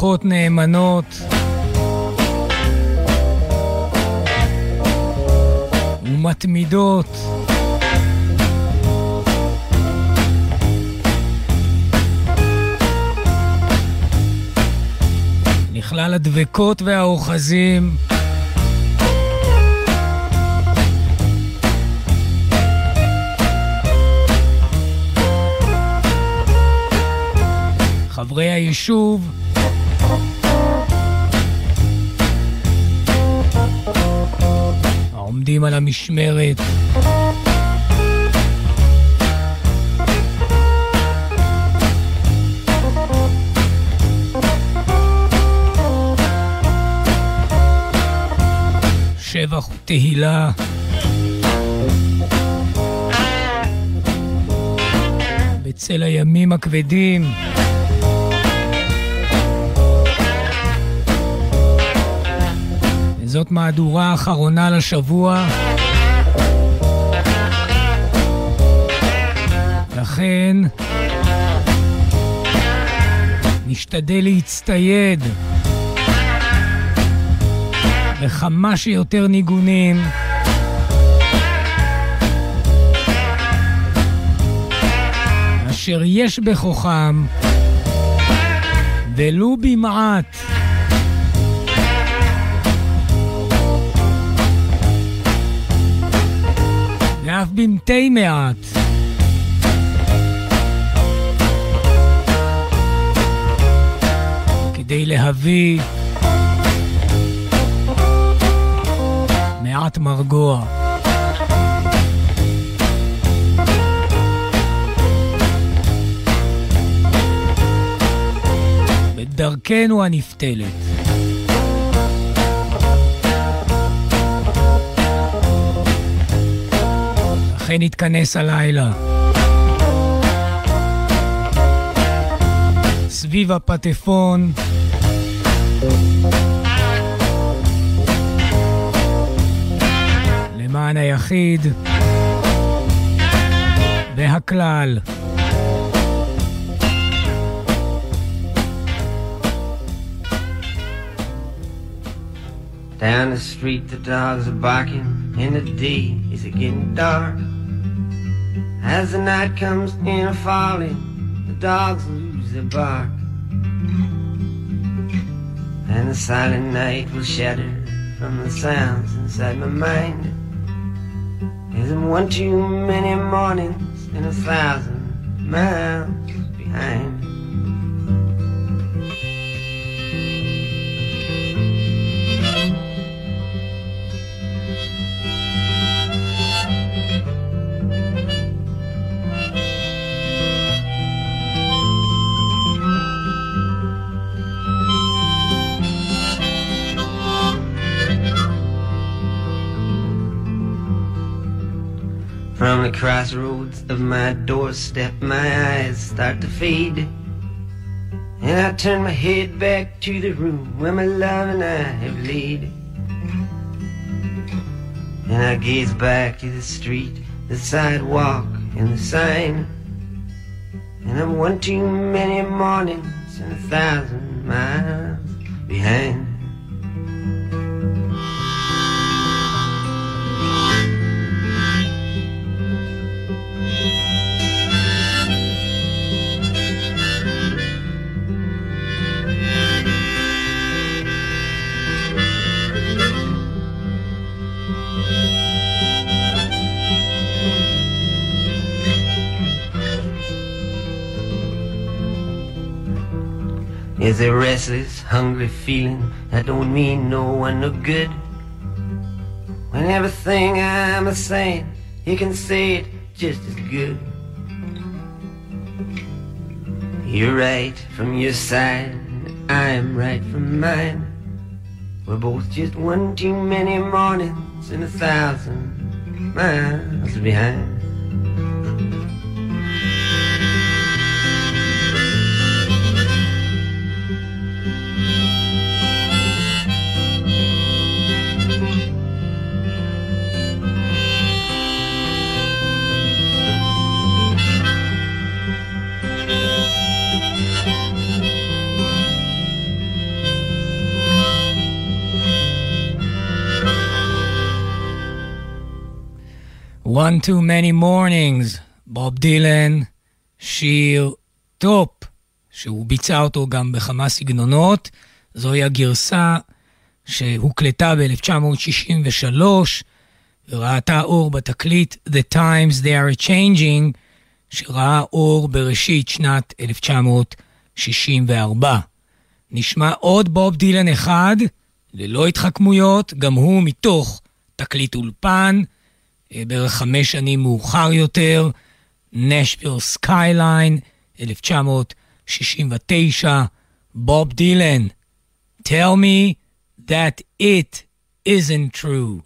וברכות נאמנות. ומתמידות. לכלל הדבקות והאוחזים. חברי היישוב, העומדים על המשמרת. שבח ותהילה. בצל הימים הכבדים. זאת מהדורה אחרונה לשבוע. לכן נשתדל להצטייד בכמה שיותר ניגונים. אשר יש בכוחם, ולו במעט, ואף במתי מעט. כדי להביא מעט מרגוע. בדרכנו הנפתלת. לכן נתכנס הלילה. סביב הפטפון. למען היחיד והכלל. Down the street the dogs are barking In the day is it getting dark As the night comes in a falling The dogs lose their bark. And the silent night will shatter From the sounds inside my mind. Isn't one too many mornings And a thousand miles behind crossroads of my doorstep, my eyes start to fade. And I turn my head back to the room where my love and I have laid. And I gaze back to the street, the sidewalk, and the sign. And I'm one too many mornings and a thousand miles behind. Is a restless, hungry feeling that don't mean no one no good. When everything I'm a saying, you can say it just as good. You're right from your side, I'm right from mine. We're both just one too many mornings and a thousand miles behind. One Too Many Mornings, בוב דילן, שיר טופ, שהוא ביצע אותו גם בכמה סגנונות. זוהי הגרסה שהוקלטה ב-1963 וראתה אור בתקליט The Times They Are Changing, שראה אור בראשית שנת 1964. נשמע עוד בוב דילן אחד, ללא התחכמויות, גם הוא מתוך תקליט אולפן, בערך חמש שנים מאוחר יותר, Nashville Skyline, 1969, בוב דילן, Tell me that it isn't true.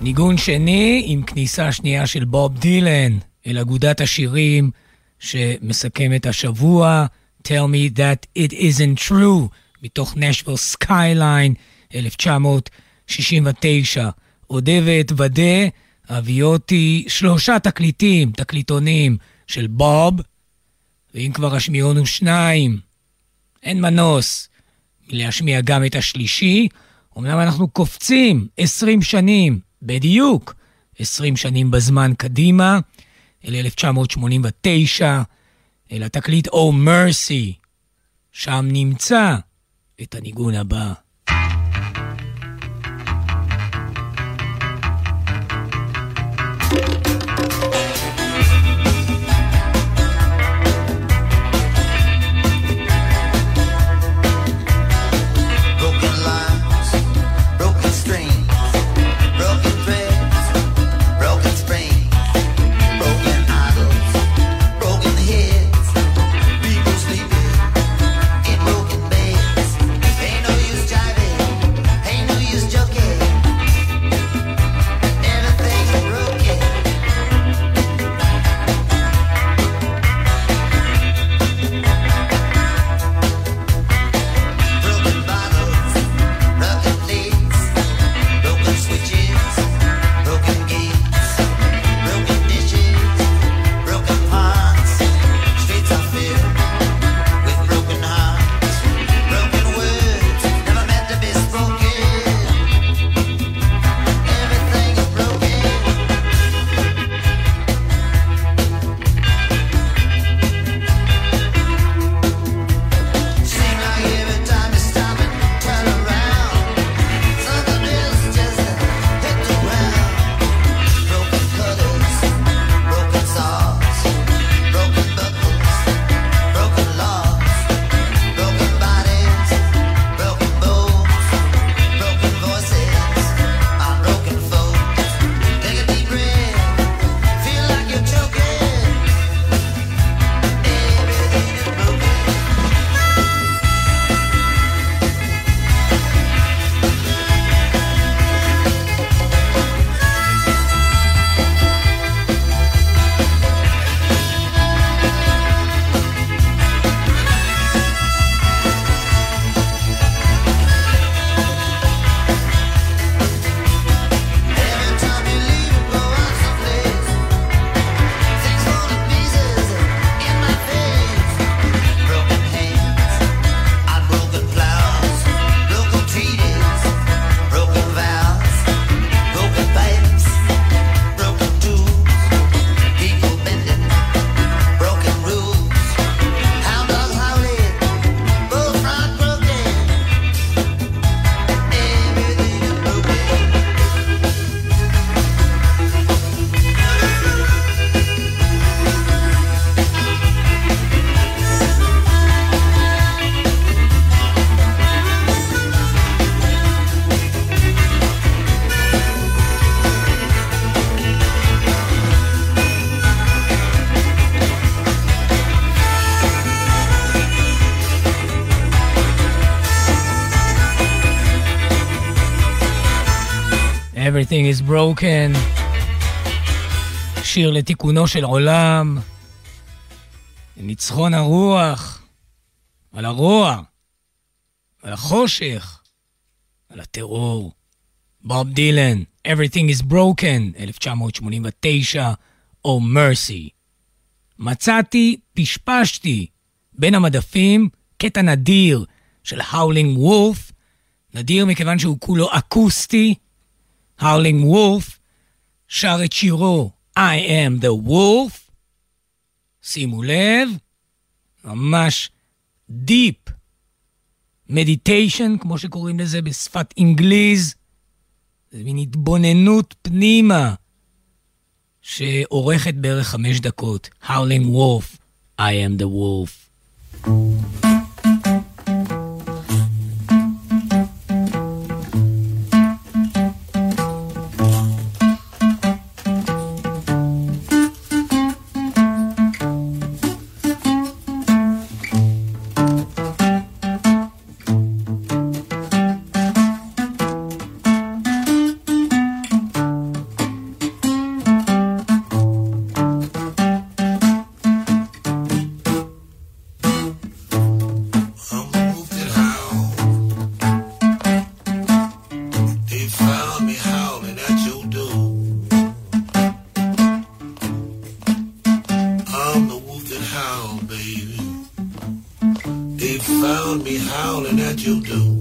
ניגון שני עם כניסה שנייה של בוב דילן אל אגודת השירים שמסכם את השבוע, Tell me that it isn't true, מתוך Nashville Skyline, 1969. אודה ואתוודה, הבאתי איתי שלושה תקליטים, תקליטונים של בוב, ואם כבר השמיעונו שניים, אין מנוס מלהשמיע גם את השלישי. אמנם אנחנו קופצים 20 שנים בדיוק 20 שנים בזמן קדימה, אל 1989, אל התקליט Oh Mercy, שם נמצא את הניגון הבא. Everything is broken. שיר לתיקונו של עולם. ניצחון הרוח. על הרוע. על החושך. על הטרור. בוב דילן, Everything is broken, 1989, או Mercy. מצאתי, פשפשתי, בין המדפים, קטע נדיר של האולינג וולף, נדיר מכיוון שהוא כולו אקוסטי. האולינג וולף שר את שירו I am the wolf. שימו לב, ממש deep meditation, כמו שקוראים לזה בשפת אנגליז. זה מין התבוננות פנימה שאורכת בערך חמש דקות. Howling Wolf, I am the wolf. ג'סי me howling at you do.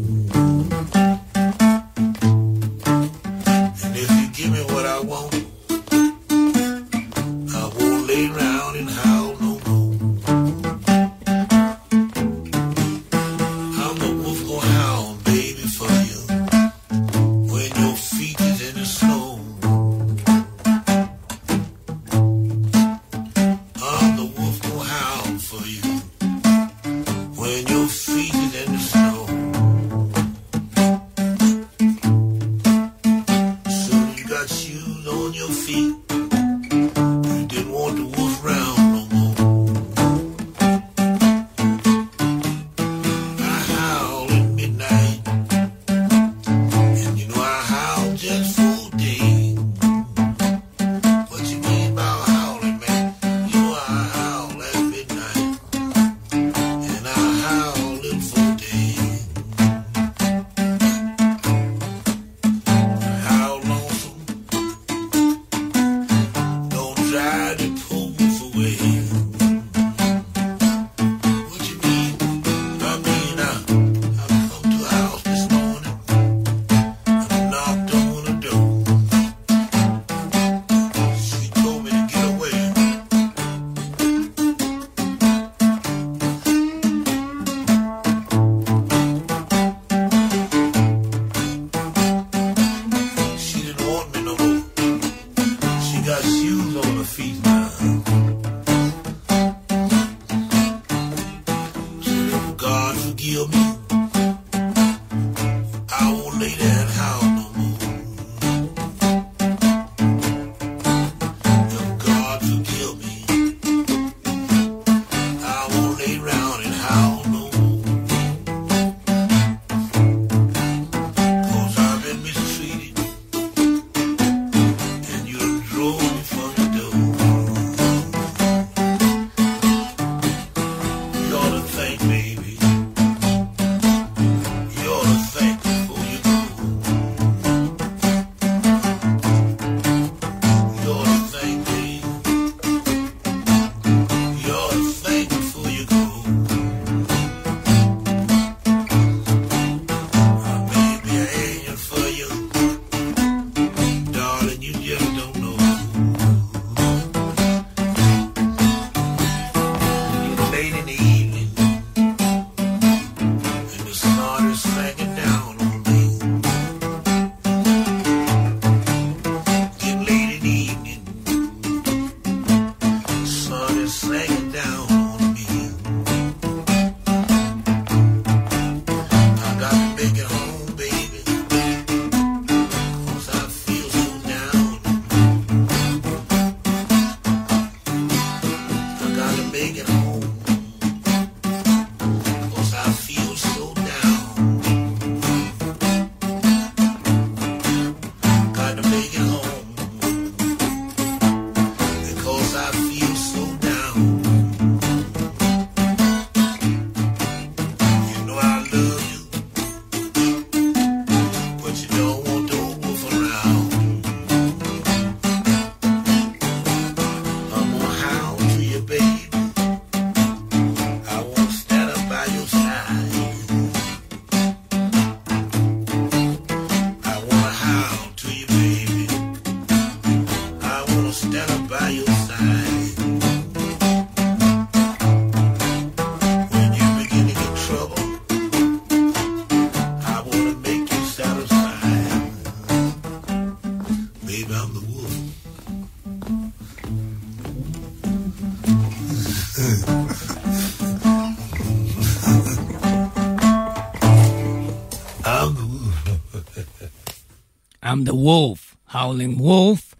Wolf, Howling Wolf,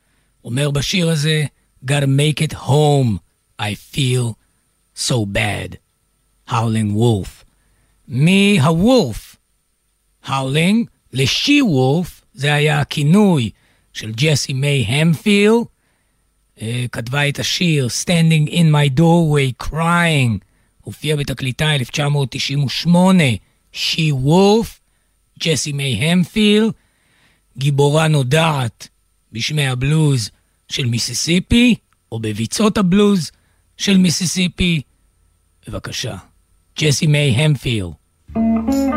אומר בשיר הזה, gotta make it home, I feel so bad, Howling Wolf. מהוולף, Howling, לשי וולף, זה היה הכינוי של ג'סי מיי המפיל, אה, כתבה את השיר Standing in my doorway crying, הופיע בתקליטה 1998, שי וולף, ג'סי מיי המפיל, גיבורה נודעת בשמי הבלוז של מיסיסיפי, או בביצות הבלוז של מיסיסיפי. בבקשה, ג'סי מיי המפיל. thank you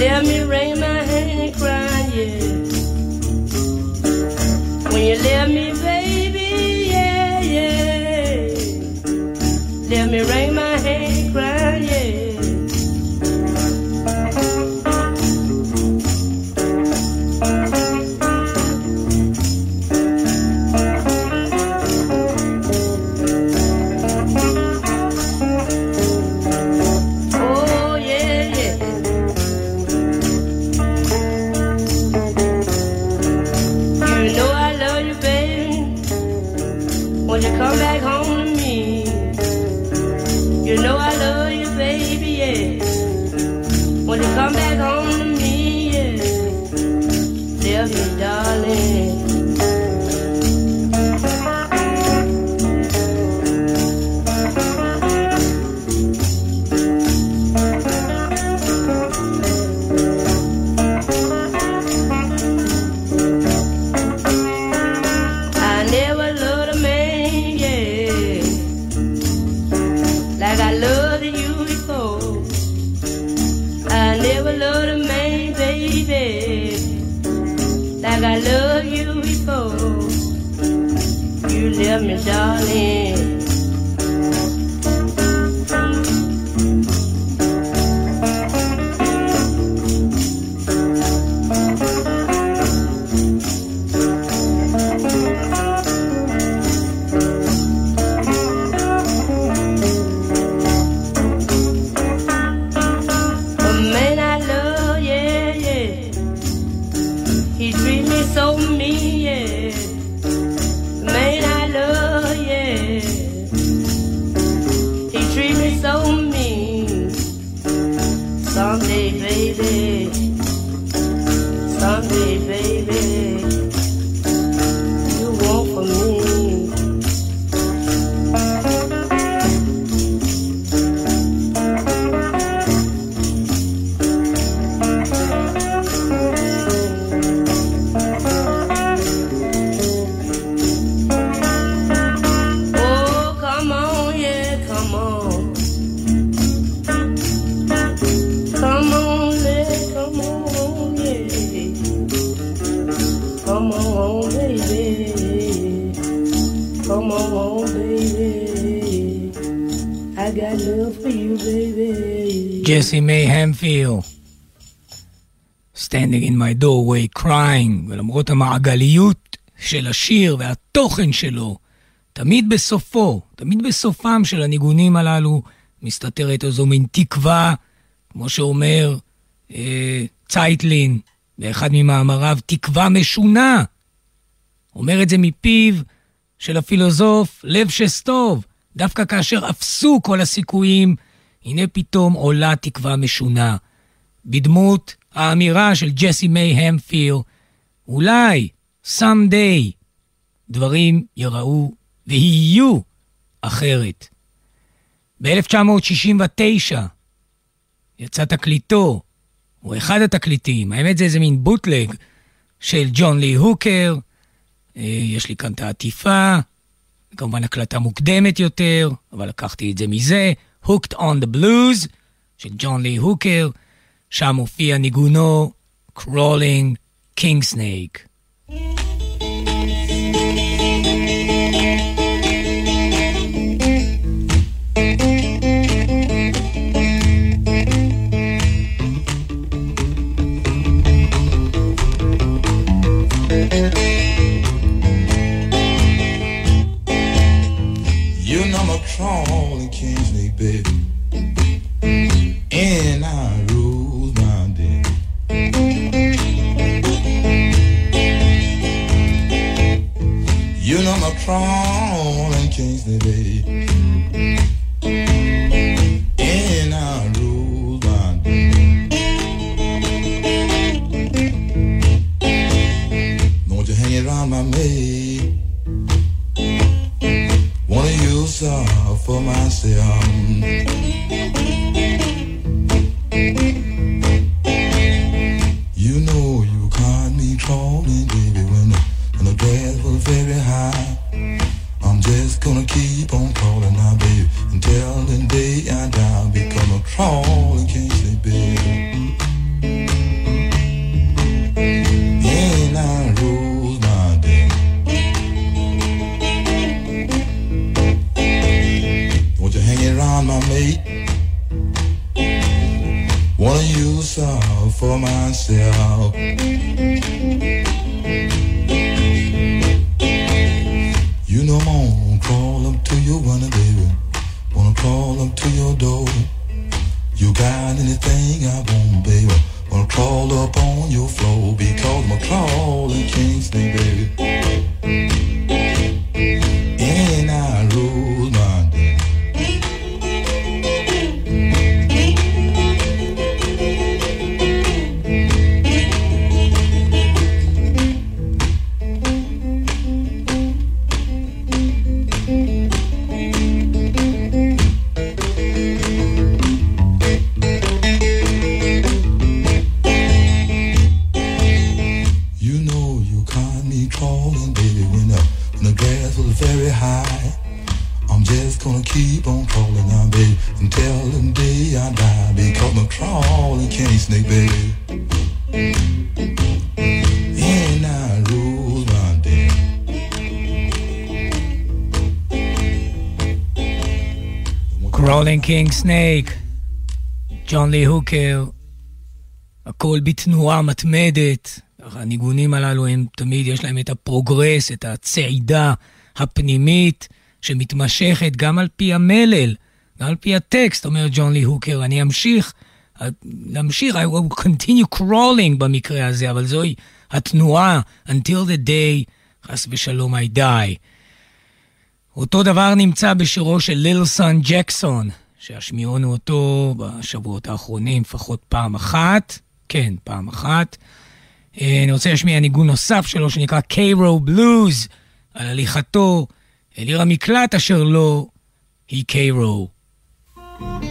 Dear me, Raymond. מיי המפיל. Standing in my doorway crying, ולמרות המעגליות של השיר והתוכן שלו, תמיד בסופו, תמיד בסופם של הניגונים הללו, מסתתרת איזו מין תקווה, כמו שאומר אה, צייטלין באחד ממאמריו, תקווה משונה. אומר את זה מפיו של הפילוסוף לב שסטוב, דווקא כאשר אפסו כל הסיכויים, הנה פתאום עולה תקווה משונה. בדמות האמירה של ג'סי מיי המפיר, אולי, someday, דברים יראו ויהיו אחרת. ב-1969 יצא תקליטו, הוא אחד התקליטים, האמת זה איזה מין בוטלג של ג'ון לי הוקר, אה, יש לי כאן את העטיפה, כמובן הקלטה מוקדמת יותר, אבל לקחתי את זה מזה, Hooked on the Blues של ג'ון לי הוקר, שם מופיע ניגונו Crawling King Snake. Know my crawling Kingsley, baby. And I. Don't you hang around my maid. Wanna use her for myself. Wanna use her for myself. You know I'm gonna crawl up to your window, baby. Wanna crawl up to your door. You got anything I want, baby? Wanna crawl up on your floor because a crawling king snake, baby. King Snake, ג'ון לי הוקר, הכל בתנועה מתמדת. הניגונים הללו הם תמיד, יש להם את הפרוגרס, את הצעידה הפנימית שמתמשכת גם על פי המלל, גם על פי הטקסט, אומר ג'ון לי הוקר, אני אמשיך, להמשיך, I will continue crawling במקרה הזה, אבל זוהי התנועה, until the day, חס ושלום, I die. אותו דבר נמצא בשירו של ליל סון ג'קסון, שהשמיעונו אותו בשבועות האחרונים לפחות פעם אחת. כן, פעם אחת. אה, אני רוצה להשמיע ניגון נוסף שלו שנקרא קיירו בלוז, על הליכתו אל עיר המקלט אשר לו היא קיירו. You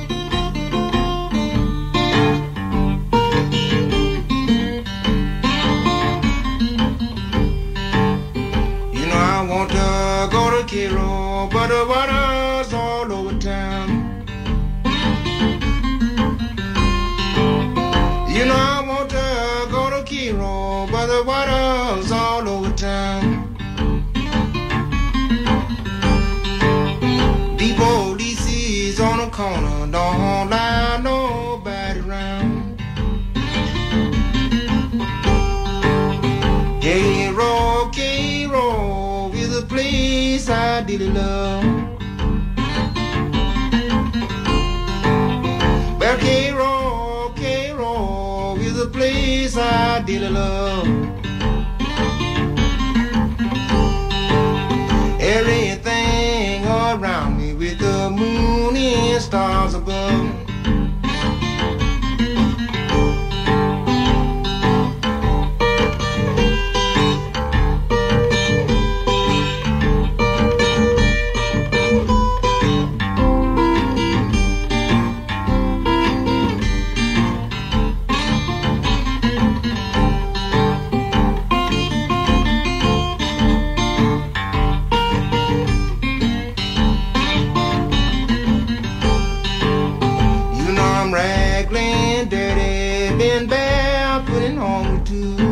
been bad, putting on too. two.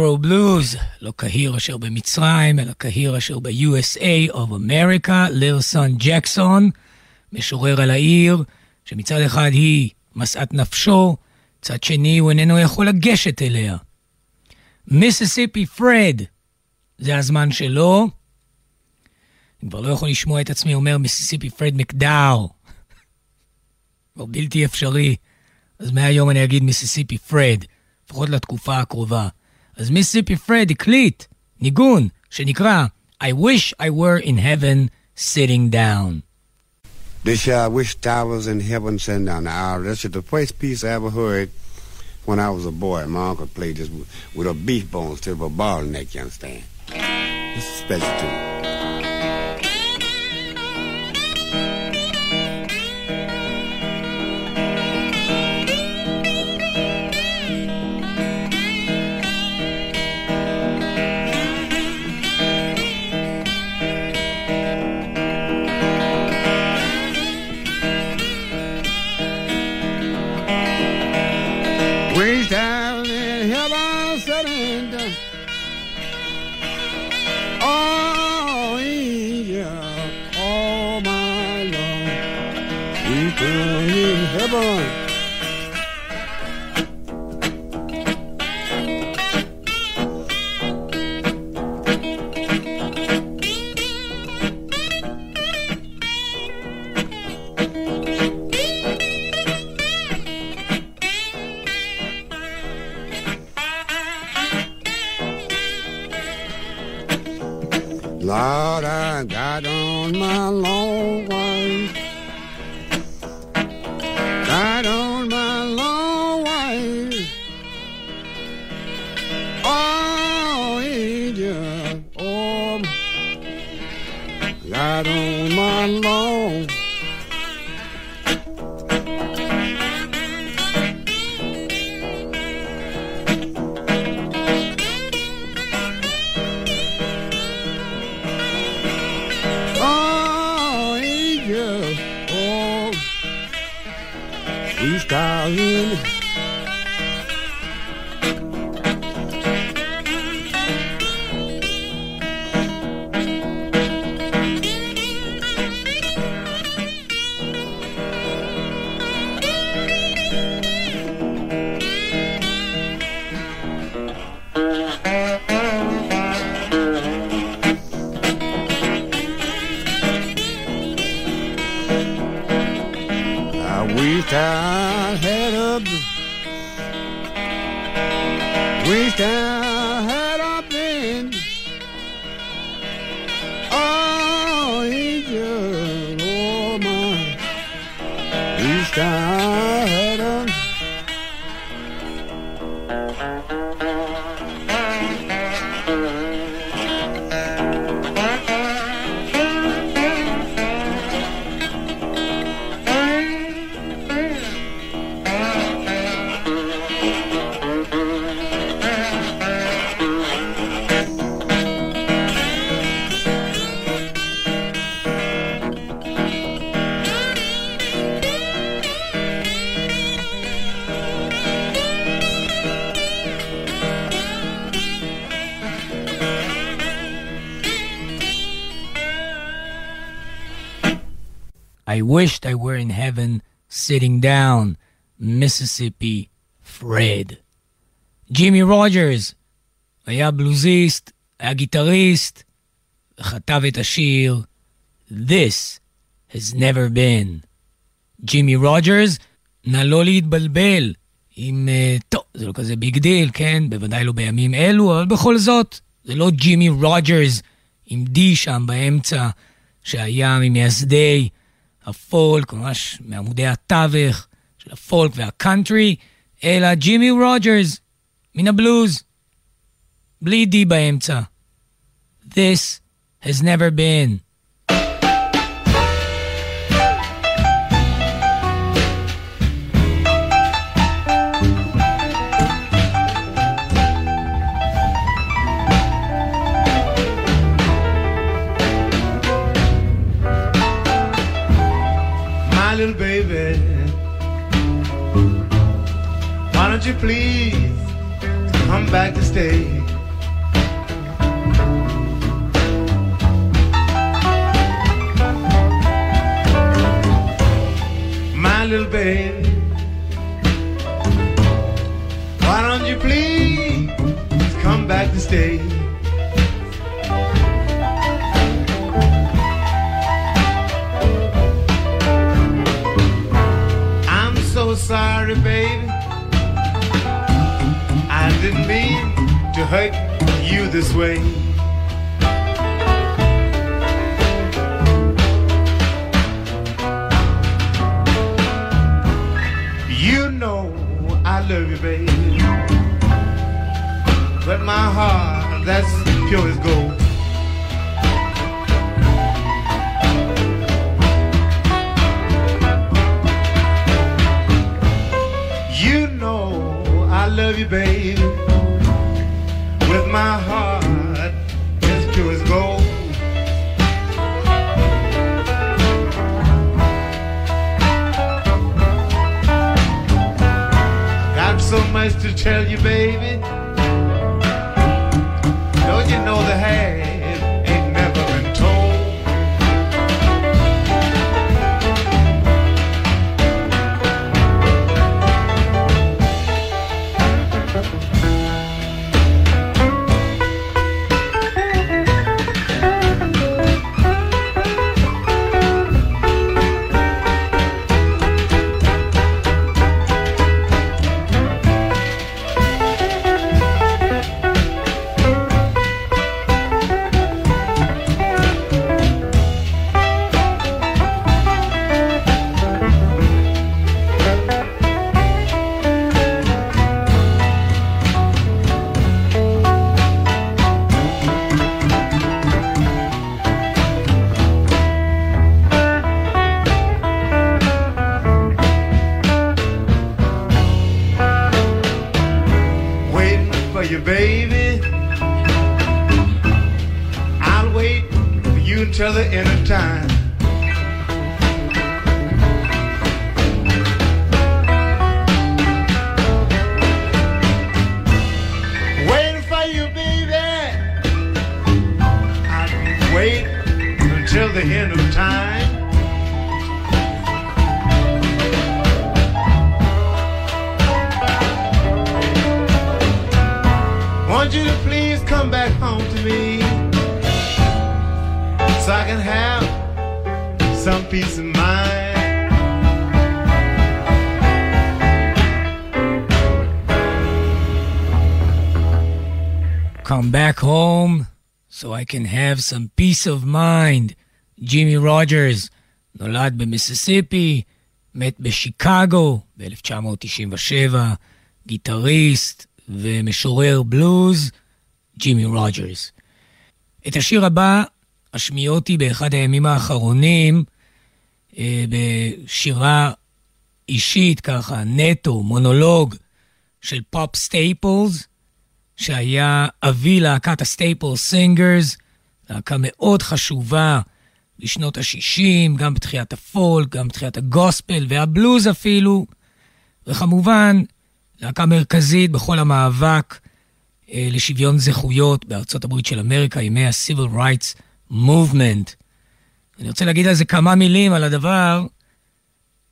קיירו בלוז, לא קהיר אשר במצרים, אלא קהיר אשר ב-USA of America, לירסון ג'קסון, משורר על העיר, שמצד אחד היא משאת נפשו, מצד שני הוא איננו יכול לגשת אליה. מיסיסיפי פרד, זה הזמן שלו. אני כבר לא יכול לשמוע את עצמי אומר מיסיסיפי פרד מקדאו. כבר בלתי אפשרי. אז מהיום אני אגיד מיסיסיפי פרד, לפחות לתקופה הקרובה. אז מיסיסיפי פרד הקליט ניגון שנקרא I wish I were in heaven sitting down. This year I wished I was in heaven sitting down. Now, this is the first piece I ever heard when I was a boy. My uncle played this with, with a beef bone instead of a ball neck, you understand? This is special too. Way Wished I were in heaven sitting down, Mississippi Fred. ג'ימי רוג'רס היה בלוזיסט, היה גיטריסט, וכתב את השיר This has never been. ג'ימי רוג'רס, נא לא להתבלבל עם, אה, טוב, זה לא כזה big deal, כן? בוודאי לא בימים אלו, אבל בכל זאת, זה לא ג'ימי רוג'רס עם די שם באמצע, שהיה ממייסדי הפולק, ממש מעמודי התווך של הפולק והקאנטרי, אלא ג'ימי רוג'רס מן הבלוז, בלי די באמצע. This has never been. Please come back to stay? My little baby, why don't you please come back to stay? Hurt you this way. You know I love you, baby. But my heart, that's pure as gold. You know I love you, baby, my heart is pure as gold. Got so much to tell you, baby. Some peace of mind. Come back home so I can have some peace of mind. ג'ימי רוג'רס נולד במיסיסיפי, מת בשיקגו ב-1997, גיטריסט ומשורר בלוז, ג'ימי רוג'רס. את השיר הבא אשמיע אותו באחד הימים האחרונים, בשירה אישית ככה, נטו, מונולוג של פופ סטייפלס, שהיה אבי להקת הסטייפל סינגרס, להקה מאוד חשובה בשנות ה-60, גם בתחיית הפולק, גם בתחיית הגוספל והבלוז אפילו, וכמובן, להקה מרכזית בכל המאבק אה, לשוויון זכויות בארצות הברית של אמריקה, ימי ה-Civil Rights Movement. אני רוצה להגיד על זה כמה מילים, על הדבר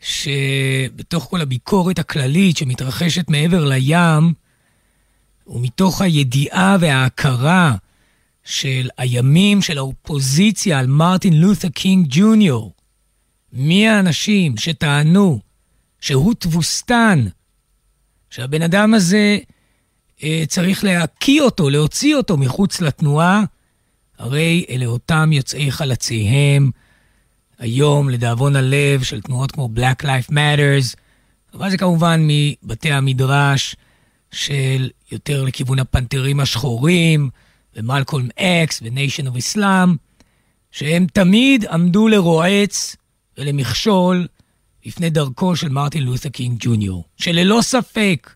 שבתוך כל הביקורת הכללית שמתרחשת מעבר לים, ומתוך הידיעה וההכרה של הימים של האופוזיציה על מרטין לותר קינג ג'וניור, מי האנשים שטענו שהוא תבוסתן, שהבן אדם הזה אה, צריך להקיא אותו, להוציא אותו מחוץ לתנועה, הרי אלה אותם יוצאי חלציהם, היום, לדאבון הלב, של תנועות כמו Black Life Matters, אבל זה כמובן מבתי המדרש של יותר לכיוון הפנתרים השחורים, ומלקולם אקס ו Nation of Islam, שהם תמיד עמדו לרועץ ולמכשול לפני דרכו של מרטין לותר קינג ג'וניור, שללא ספק,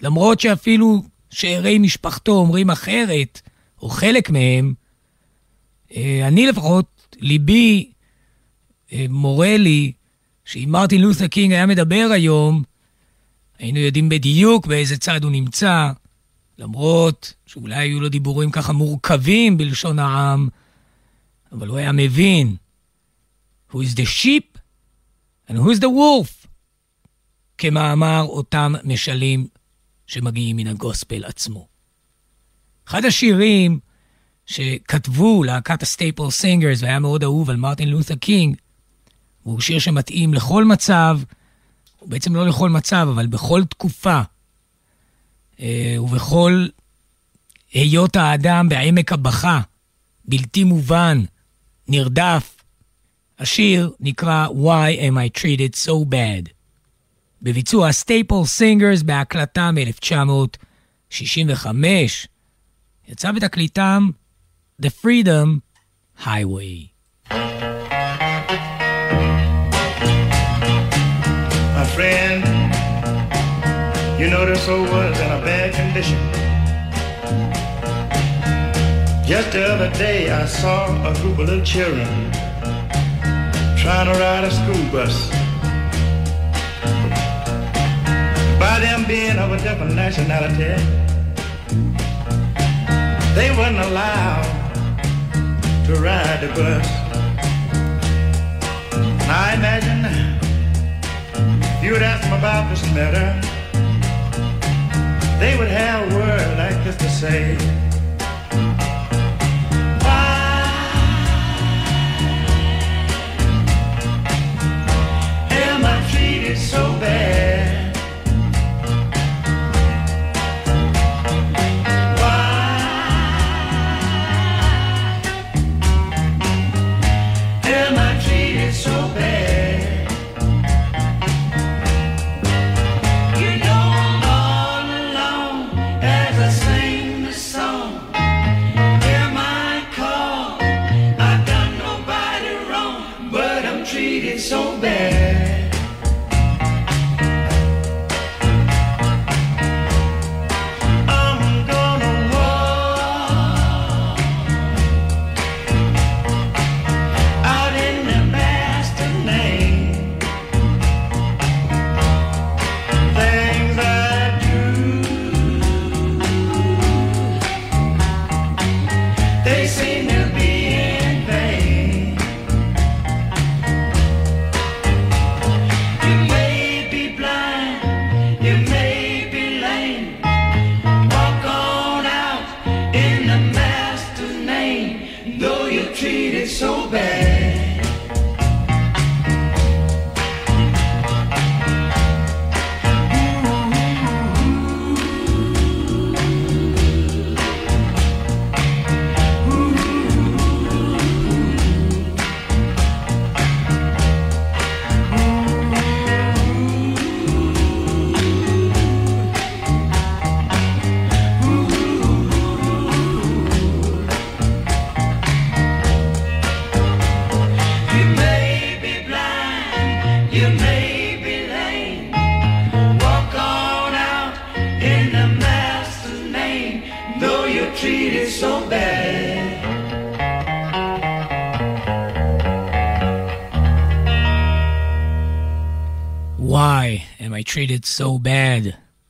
למרות שאפילו שארי משפחתו אומרים אחרת, או חלק מהם, אה, אני לפחות, ליבי אה, מורה לי שאם מרטין לותר קינג היה מדבר היום, היינו יודעים בדיוק באיזה צד הוא נמצא, למרות שאולי היו לו דיבורים ככה מורכבים בלשון העם, אבל הוא היה מבין who is the sheep and who is the wolf, כמאמר אותם משלים שמגיעים מן הגוספל עצמו. אחד השירים שכתבו להקת הסטייפל סינגרס והיה מאוד אהוב על מרטין לותר קינג, והוא שיר שמתאים לכל מצב, הוא בעצם לא לכל מצב, אבל בכל תקופה, אה, ובכל היות האדם בעמק הבכה, בלתי מובן, נרדף. השיר נקרא Why am I treated so bad? בביצוע ה-Staple Singers בהקלטה מ-1965. יצא בתקליטם The Freedom Highway. My friend, you know this old was in a bad condition. Just the other day I saw a group of little children trying to ride a school bus. By them being of a different nationality, they weren't allowed to ride the bus. Now I imagine you would ask them about this matter, they would have a word like this to say. Why am I treated so bad?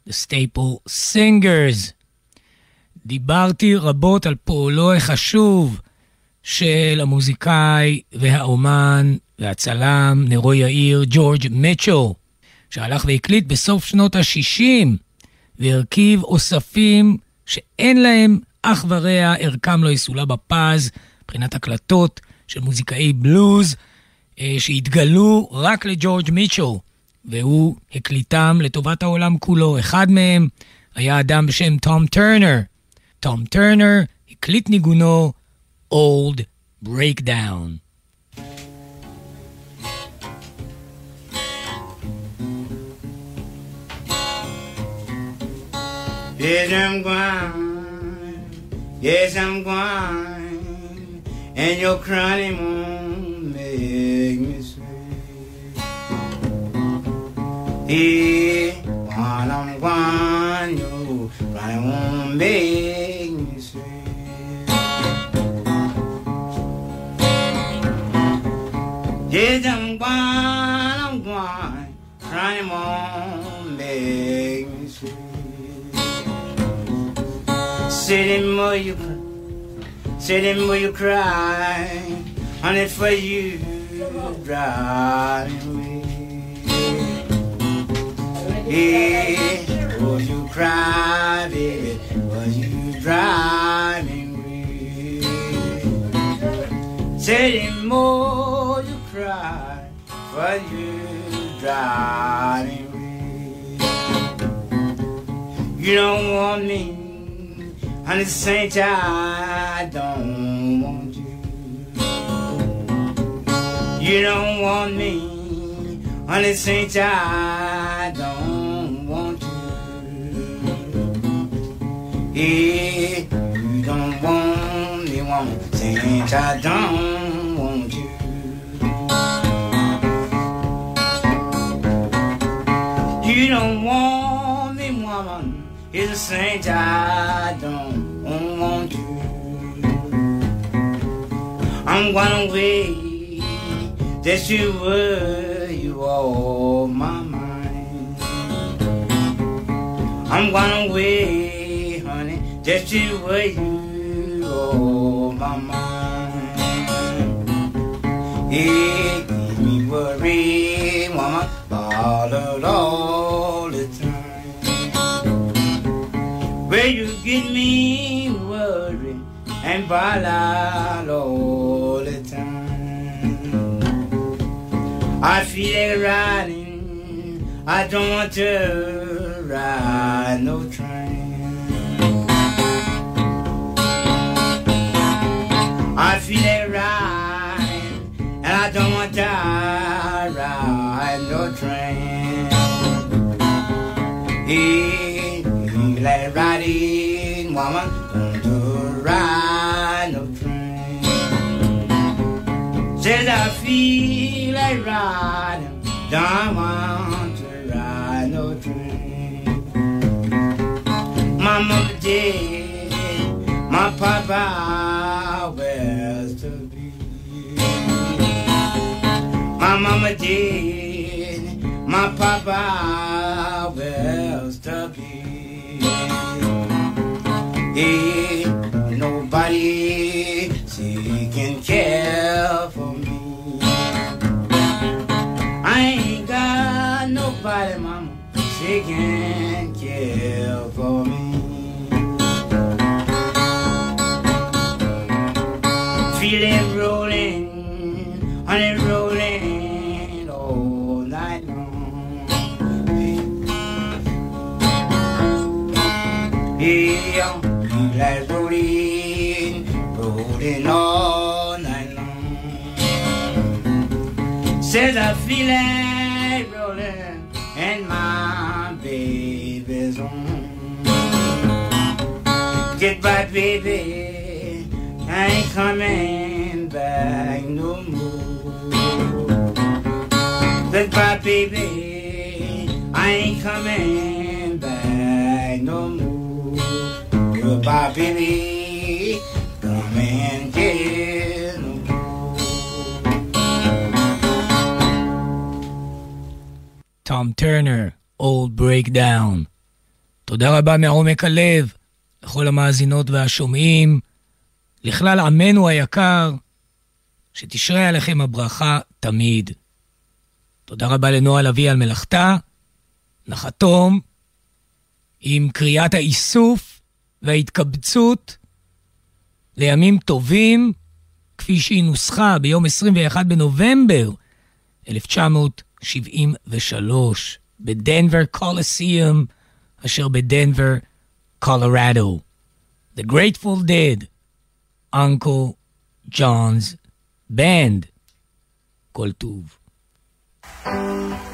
The Staple Singers. דיברתי רבות על פועלו החשוב של המוזיקאי והאומן והצלם נרו יאיר ג'ורג' מצ'ו, שהלך והקליט בסוף שנות ה-60 והרכיב אוספים שאין להם אח ורע, ערכם לא יסולא בפז, מבחינת הקלטות של מוזיקאי בלוז, אה, שהתגלו רק לג'ורג' מיטשו, והוא הקליטם לטובת העולם כולו. אחד מהם היה אדם בשם תום טרנר. תום טרנר הקליט ניגונו Old Breakdown. Yes, I'm going. Yes, I'm going. And your crying won't make me Yeah, while I'm crying won't make me sweet. Yes. Crying won't make me you you cry, honey, for you driving me. Oh, you cry, baby, for you driving me. Sitting more you cry, for you driving me. You don't want me. Honey, Saint, I don't want you. You don't want me. Honey, Saint, I don't Yeah, you don't want me, woman. Saint, I don't want you. You don't want me, woman. It's saint I don't want you. I'm going away. That you were, you all my mind. I'm gonna honey. That you were, you my mind. It keeps me worried, woman, bothered all the time. Where you get me worried and bothered all the time. I feel like riding, I don't want to ride no train. Feel like riding, and I don't want to ride no train. Hey, feel like riding, woman, don't ride no train. Says I feel like riding, don't want to ride no train. My mama dead, my papa My mama dead, my papa where's to be. Ain't nobody taking care for me. I ain't got nobody, mama, taking Says I feel like rolling, and my baby's on. Goodbye, baby. I ain't coming back no more. Goodbye, baby. I ain't coming back no more. Goodbye, baby. Come and תום טרנר, Old Breakdown. תודה רבה מעומק הלב לכל המאזינות והשומעים, לכלל עמנו היקר, שתשרה עליכם הברכה תמיד. תודה רבה לנועה לביא על מלאכתה. נחתום עם קריאת האיסוף וההתקבצות לימים טובים, כפי שהיא נוסחה ביום 21 בנובמבר 1973 בדנבר קולוסיום, אשר בדנבר, קולורדו. The Grateful Dead, Uncle John's Band. כל טוב. Don't you